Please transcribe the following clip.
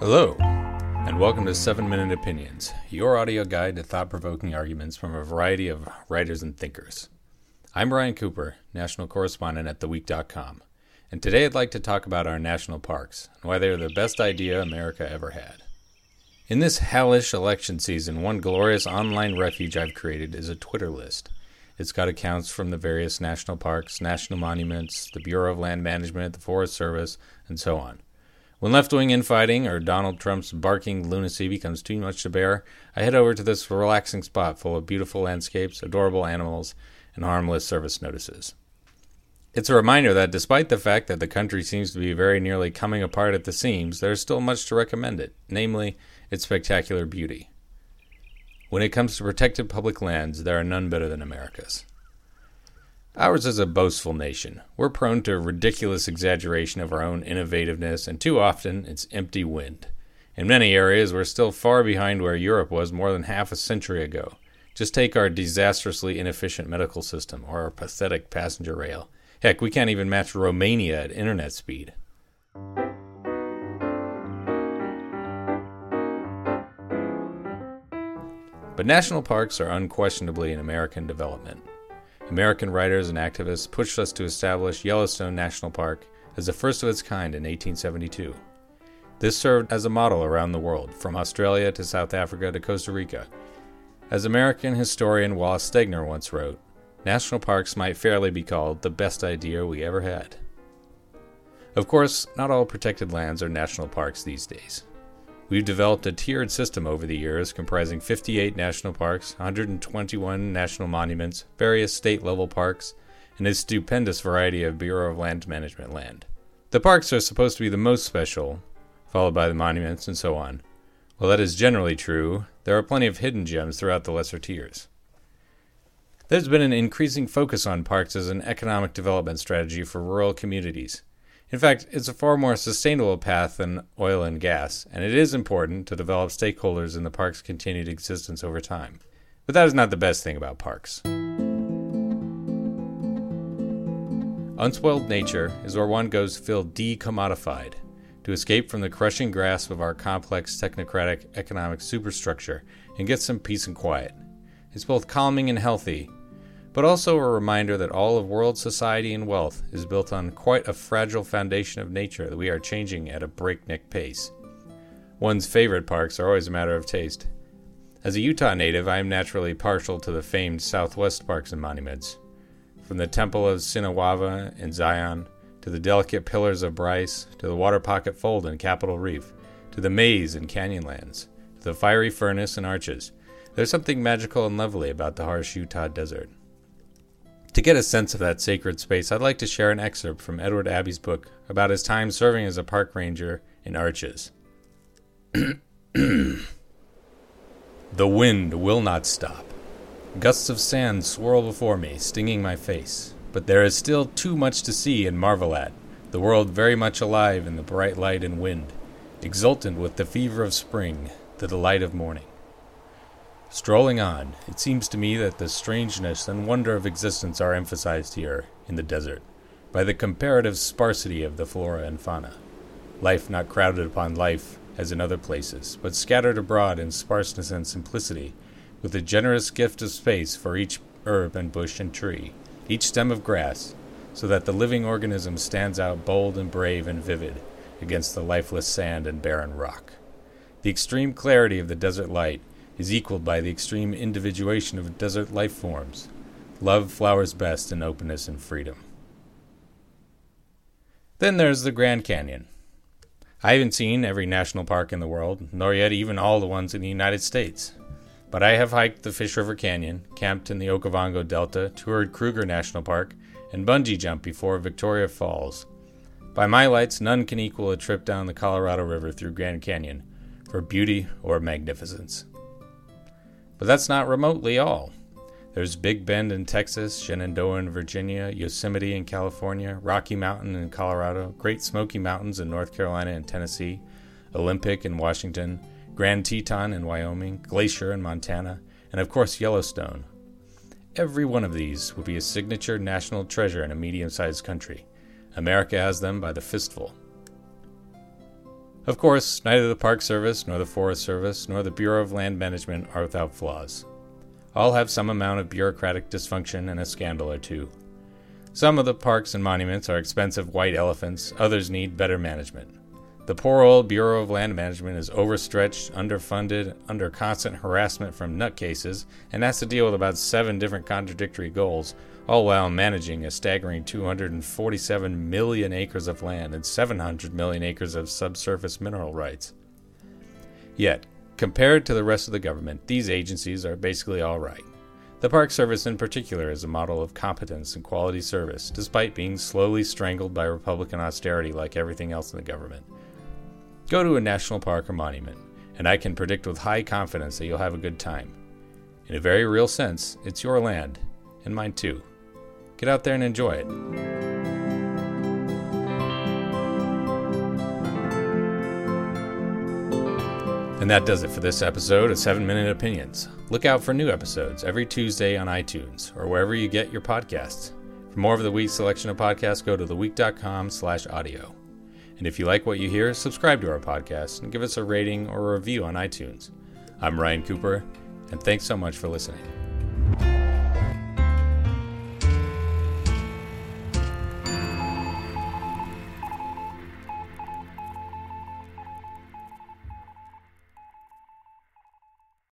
Hello, and welcome to 7 Minute Opinions, your audio guide to thought provoking arguments from a variety of writers and thinkers. I'm Ryan Cooper, national correspondent at TheWeek.com, and today I'd like to talk about our national parks and why they are the best idea America ever had. In this hellish election season, one glorious online refuge I've created is a Twitter list. It's got accounts from the various national parks, national monuments, the Bureau of Land Management, the Forest Service, and so on. When left wing infighting or Donald Trump's barking lunacy becomes too much to bear, I head over to this relaxing spot full of beautiful landscapes, adorable animals, and harmless service notices. It's a reminder that despite the fact that the country seems to be very nearly coming apart at the seams, there is still much to recommend it, namely, its spectacular beauty. When it comes to protected public lands, there are none better than America's. Ours is a boastful nation. We're prone to a ridiculous exaggeration of our own innovativeness, and too often it's empty wind. In many areas, we're still far behind where Europe was more than half a century ago. Just take our disastrously inefficient medical system or our pathetic passenger rail. Heck, we can't even match Romania at internet speed. But national parks are unquestionably an American development. American writers and activists pushed us to establish Yellowstone National Park as the first of its kind in 1872. This served as a model around the world, from Australia to South Africa to Costa Rica. As American historian Wallace Stegner once wrote, national parks might fairly be called the best idea we ever had. Of course, not all protected lands are national parks these days. We've developed a tiered system over the years comprising 58 national parks, 121 national monuments, various state level parks, and a stupendous variety of Bureau of Land Management land. The parks are supposed to be the most special, followed by the monuments, and so on. While that is generally true, there are plenty of hidden gems throughout the lesser tiers. There's been an increasing focus on parks as an economic development strategy for rural communities. In fact, it's a far more sustainable path than oil and gas, and it is important to develop stakeholders in the park's continued existence over time. But that is not the best thing about parks. Unspoiled nature is where one goes to feel decommodified, to escape from the crushing grasp of our complex technocratic economic superstructure and get some peace and quiet. It's both calming and healthy, but also a reminder that all of world society and wealth is built on quite a fragile foundation of nature that we are changing at a breakneck pace. One's favorite parks are always a matter of taste. As a Utah native, I am naturally partial to the famed Southwest parks and monuments. From the Temple of Sinawava in Zion, to the delicate pillars of Bryce, to the water pocket fold in Capitol Reef, to the maze in Canyonlands, to the fiery furnace and arches, there's something magical and lovely about the harsh Utah desert. To get a sense of that sacred space, I'd like to share an excerpt from Edward Abbey's book about his time serving as a park ranger in Arches. the wind will not stop. Gusts of sand swirl before me, stinging my face. But there is still too much to see and marvel at, the world very much alive in the bright light and wind, exultant with the fever of spring, the delight of morning. Strolling on, it seems to me that the strangeness and wonder of existence are emphasized here, in the desert, by the comparative sparsity of the flora and fauna. Life not crowded upon life, as in other places, but scattered abroad in sparseness and simplicity, with a generous gift of space for each herb and bush and tree, each stem of grass, so that the living organism stands out bold and brave and vivid against the lifeless sand and barren rock. The extreme clarity of the desert light is equaled by the extreme individuation of desert life forms. Love flowers best in openness and freedom. Then there's the Grand Canyon. I haven't seen every national park in the world, nor yet even all the ones in the United States. But I have hiked the Fish River Canyon, camped in the Okavango Delta, toured Kruger National Park, and bungee jumped before Victoria Falls. By my lights, none can equal a trip down the Colorado River through Grand Canyon for beauty or magnificence. But that's not remotely all. There's Big Bend in Texas, Shenandoah in Virginia, Yosemite in California, Rocky Mountain in Colorado, Great Smoky Mountains in North Carolina and Tennessee, Olympic in Washington, Grand Teton in Wyoming, Glacier in Montana, and of course Yellowstone. Every one of these would be a signature national treasure in a medium sized country. America has them by the fistful. Of course, neither the Park Service, nor the Forest Service, nor the Bureau of Land Management are without flaws. All have some amount of bureaucratic dysfunction and a scandal or two. Some of the parks and monuments are expensive white elephants, others need better management. The poor old Bureau of Land Management is overstretched, underfunded, under constant harassment from nutcases, and has to deal with about seven different contradictory goals, all while managing a staggering 247 million acres of land and 700 million acres of subsurface mineral rights. Yet, compared to the rest of the government, these agencies are basically all right. The Park Service, in particular, is a model of competence and quality service, despite being slowly strangled by Republican austerity like everything else in the government. Go to a national park or monument, and I can predict with high confidence that you'll have a good time. In a very real sense, it's your land, and mine too. Get out there and enjoy it. And that does it for this episode of 7 Minute Opinions. Look out for new episodes every Tuesday on iTunes or wherever you get your podcasts. For more of the week's selection of podcasts, go to theweek.com slash audio. And if you like what you hear, subscribe to our podcast and give us a rating or a review on iTunes. I'm Ryan Cooper, and thanks so much for listening.